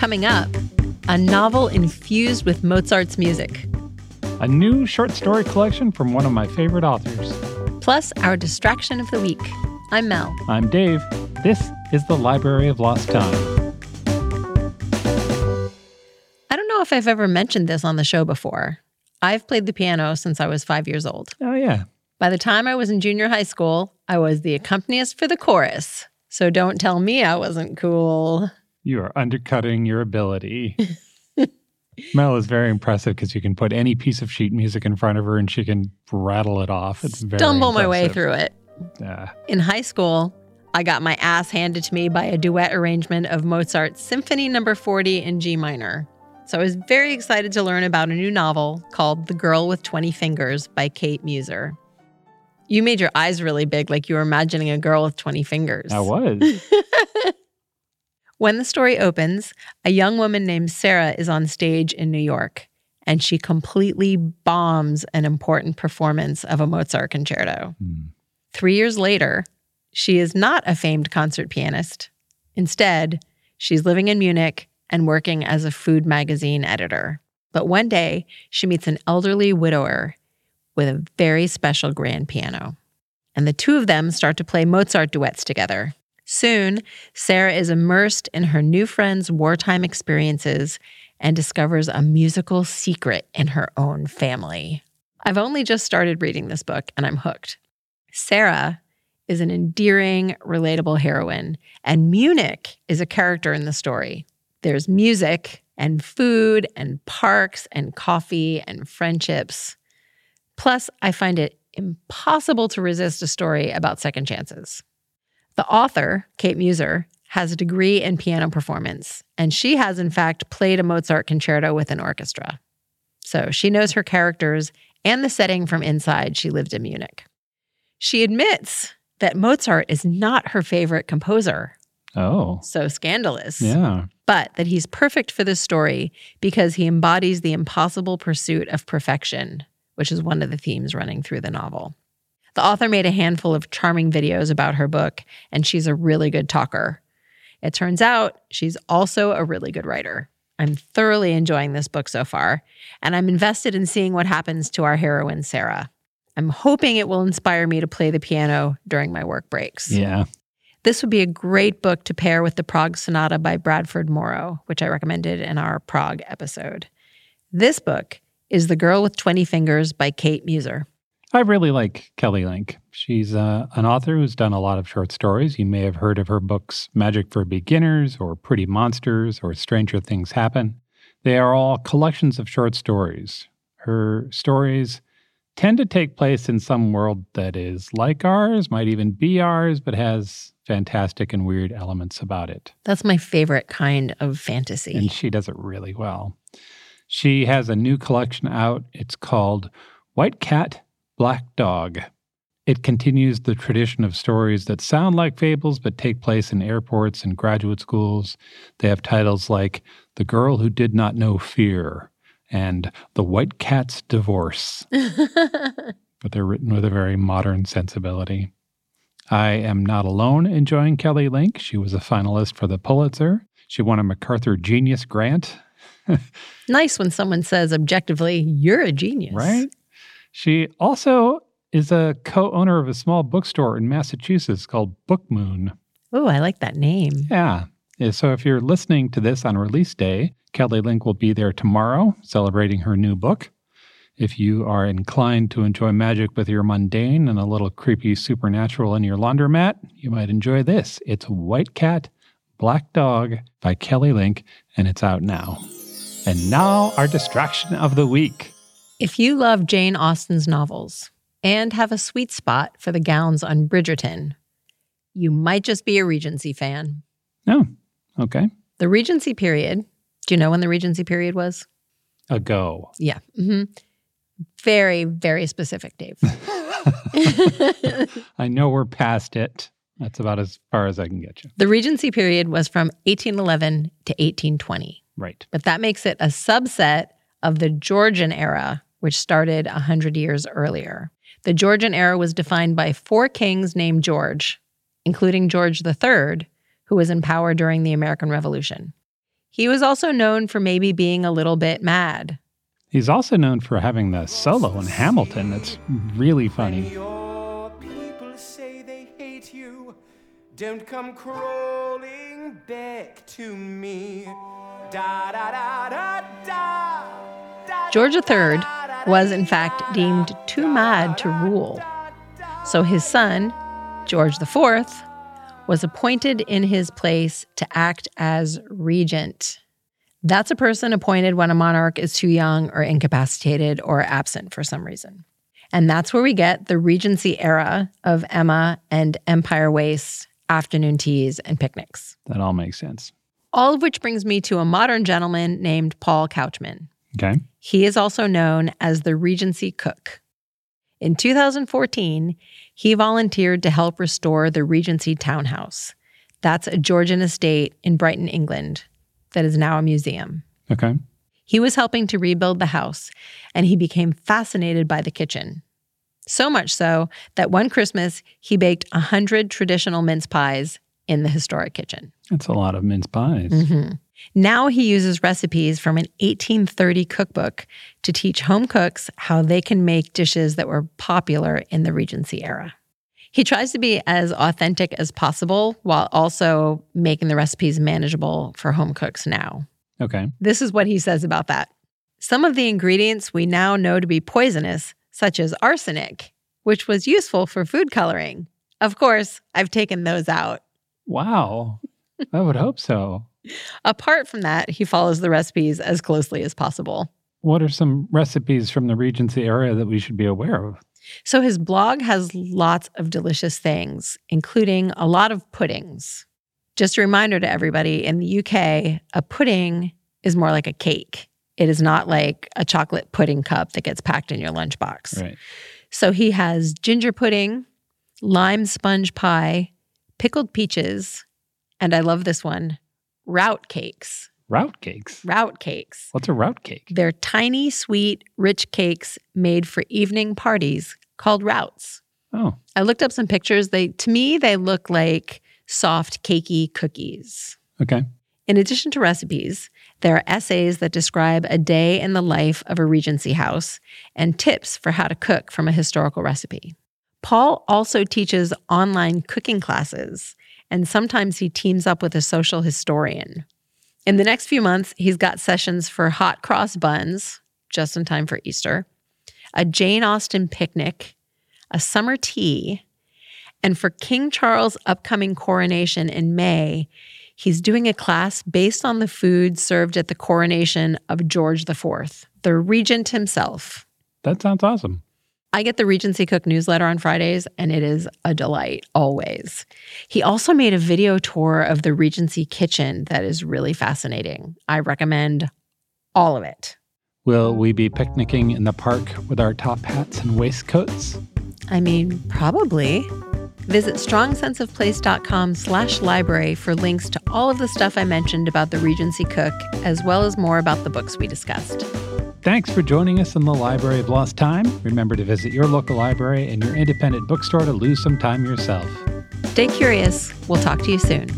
Coming up, a novel infused with Mozart's music, A new short story collection from one of my favorite authors. plus our distraction of the week. I'm Mel. I'm Dave. This is the Library of Lost Time. I don't know if I've ever mentioned this on the show before. I've played the piano since I was five years old. Oh, yeah. By the time I was in junior high school, I was the accompanist for the chorus. So don't tell me I wasn't cool. You are undercutting your ability. Mel is very impressive because you can put any piece of sheet music in front of her and she can rattle it off. It's very Stumble my way through it. In high school, I got my ass handed to me by a duet arrangement of Mozart's Symphony Number 40 in G minor. So I was very excited to learn about a new novel called The Girl with 20 Fingers by Kate Mueser. You made your eyes really big, like you were imagining a girl with 20 fingers. I was. When the story opens, a young woman named Sarah is on stage in New York, and she completely bombs an important performance of a Mozart concerto. Hmm. Three years later, she is not a famed concert pianist. Instead, she's living in Munich and working as a food magazine editor. But one day, she meets an elderly widower with a very special grand piano. And the two of them start to play Mozart duets together. Soon, Sarah is immersed in her new friend's wartime experiences and discovers a musical secret in her own family. I've only just started reading this book and I'm hooked. Sarah is an endearing, relatable heroine, and Munich is a character in the story. There's music and food and parks and coffee and friendships. Plus, I find it impossible to resist a story about second chances. The author, Kate Mueser, has a degree in piano performance, and she has, in fact, played a Mozart concerto with an orchestra. So she knows her characters and the setting from inside she lived in Munich. She admits that Mozart is not her favorite composer, Oh, so scandalous, yeah. but that he's perfect for this story because he embodies the impossible pursuit of perfection, which is one of the themes running through the novel. The author made a handful of charming videos about her book, and she's a really good talker. It turns out she's also a really good writer. I'm thoroughly enjoying this book so far, and I'm invested in seeing what happens to our heroine, Sarah. I'm hoping it will inspire me to play the piano during my work breaks. Yeah. This would be a great book to pair with the Prague Sonata by Bradford Morrow, which I recommended in our Prague episode. This book is The Girl with 20 Fingers by Kate Mueser. I really like Kelly Link. She's uh, an author who's done a lot of short stories. You may have heard of her books Magic for Beginners or Pretty Monsters or Stranger Things Happen. They are all collections of short stories. Her stories tend to take place in some world that is like ours, might even be ours, but has fantastic and weird elements about it. That's my favorite kind of fantasy. And she does it really well. She has a new collection out. It's called White Cat, Black Dog. It continues the tradition of stories that sound like fables but take place in airports and graduate schools. They have titles like The Girl Who Did Not Know Fear and The White Cat's Divorce, but they're written with a very modern sensibility. I am not alone enjoying Kelly Link. She was a finalist for the Pulitzer. She won a MacArthur Genius Grant, nice when someone says objectively, you're a genius. right? She also is a co owner of a small bookstore in Massachusetts called Book Moon. Oh, I like that name. Yeah. Yeah, So if you're listening to this on release day, Kelly Link will be there tomorrow celebrating her new book. If you are inclined to enjoy magic with your mundane and a little creepy supernatural in your laundromat, you might enjoy this. It's White Cat, Black Dog by Kelly Link, and it's out now. And now, our distraction of the week. If you love Jane Austen's novels and have a sweet spot for the gowns on Bridgerton, you might just be a Regency fan. Oh, okay. The Regency period, do you know when the Regency period was? Ago. Yeah. hmm Very, very specific, Dave. I know we're past it. That's about as far as I can get you. the Regency period was from 1811 to 1820, Right. but that makes it a subset of the Georgian era, which started 100 years earlier. The Georgian era was defined by four kings named George, including George III, who was in power during the American Revolution. He was also known for maybe being a little bit mad. He's also known for having the solo in Hamilton that's really funny. Your people say they hate you. Don't come crawling back to me. Da da da da da. da George III was, in fact, deemed too mad to rule. So his son, George IV, was appointed in his place to act as regent. That's a person appointed when a monarch is too young or incapacitated or absent for some reason. And that's where we get the Regency era of Emma and Empire Waist, afternoon teas, and picnics. That all makes sense. All of which brings me to a modern gentleman named Paul Couchman. Okay. He is also known as the Regency Cook. In 2014, he volunteered to help restore the Regency Townhouse. That's a Georgian estate in Brighton, England, that is now a museum. Okay. He was helping to rebuild the house, and he became fascinated by the kitchen. So much so that one Christmas, he baked a 100 traditional mince pies in the historic kitchen. That's a lot of mince pies. Mhm. Now he uses recipes from an 1830 cookbook to teach home cooks how they can make dishes that were popular in the Regency era. He tries to be as authentic as possible while also making the recipes manageable for home cooks now. Okay. This is what he says about that. Some of the ingredients we now know to be poisonous, such as arsenic, which was useful for food coloring. Of course, I've taken those out. Wow. I would hope so. Apart from that, he follows the recipes as closely as possible. What are some recipes from the Regency area that we should be aware of? So his blog has lots of delicious things, including a lot of puddings. Just a reminder to everybody in the UK, a pudding is more like a cake. It is not like a chocolate pudding cup that gets packed in your lunchbox. Right. So he has ginger pudding, lime sponge pie, pickled peaches, and I love this one, rout cakes. Route cakes. Rout cakes. What's a route cake? They're tiny, sweet, rich cakes made for evening parties called routs. Oh, I looked up some pictures. They to me they look like soft cakey cookies. okay. In addition to recipes, there are essays that describe a day in the life of a Regency house and tips for how to cook from a historical recipe. Paul also teaches online cooking classes, and sometimes he teams up with a social historian. In the next few months, he's got sessions for hot cross buns, just in time for Easter, a Jane Austen picnic, a summer tea, and for King Charles' upcoming coronation in May, he's doing a class based on the food served at the coronation of George IV, the regent himself. That sounds awesome. I get the Regency Cook newsletter on Fridays, and it is a delight always. He also made a video tour of the Regency kitchen that is really fascinating. I recommend all of it. Will we be picnicking in the park with our top hats and waistcoats? I mean, probably. Visit strongsenseofplace.com slash library for links to all of the stuff I mentioned about the Regency Cook, as well as more about the books we discussed. Thanks for joining us in the Library of Lost Time. Remember to visit your local library and your independent bookstore to lose some time yourself. Stay curious. We'll talk to you soon.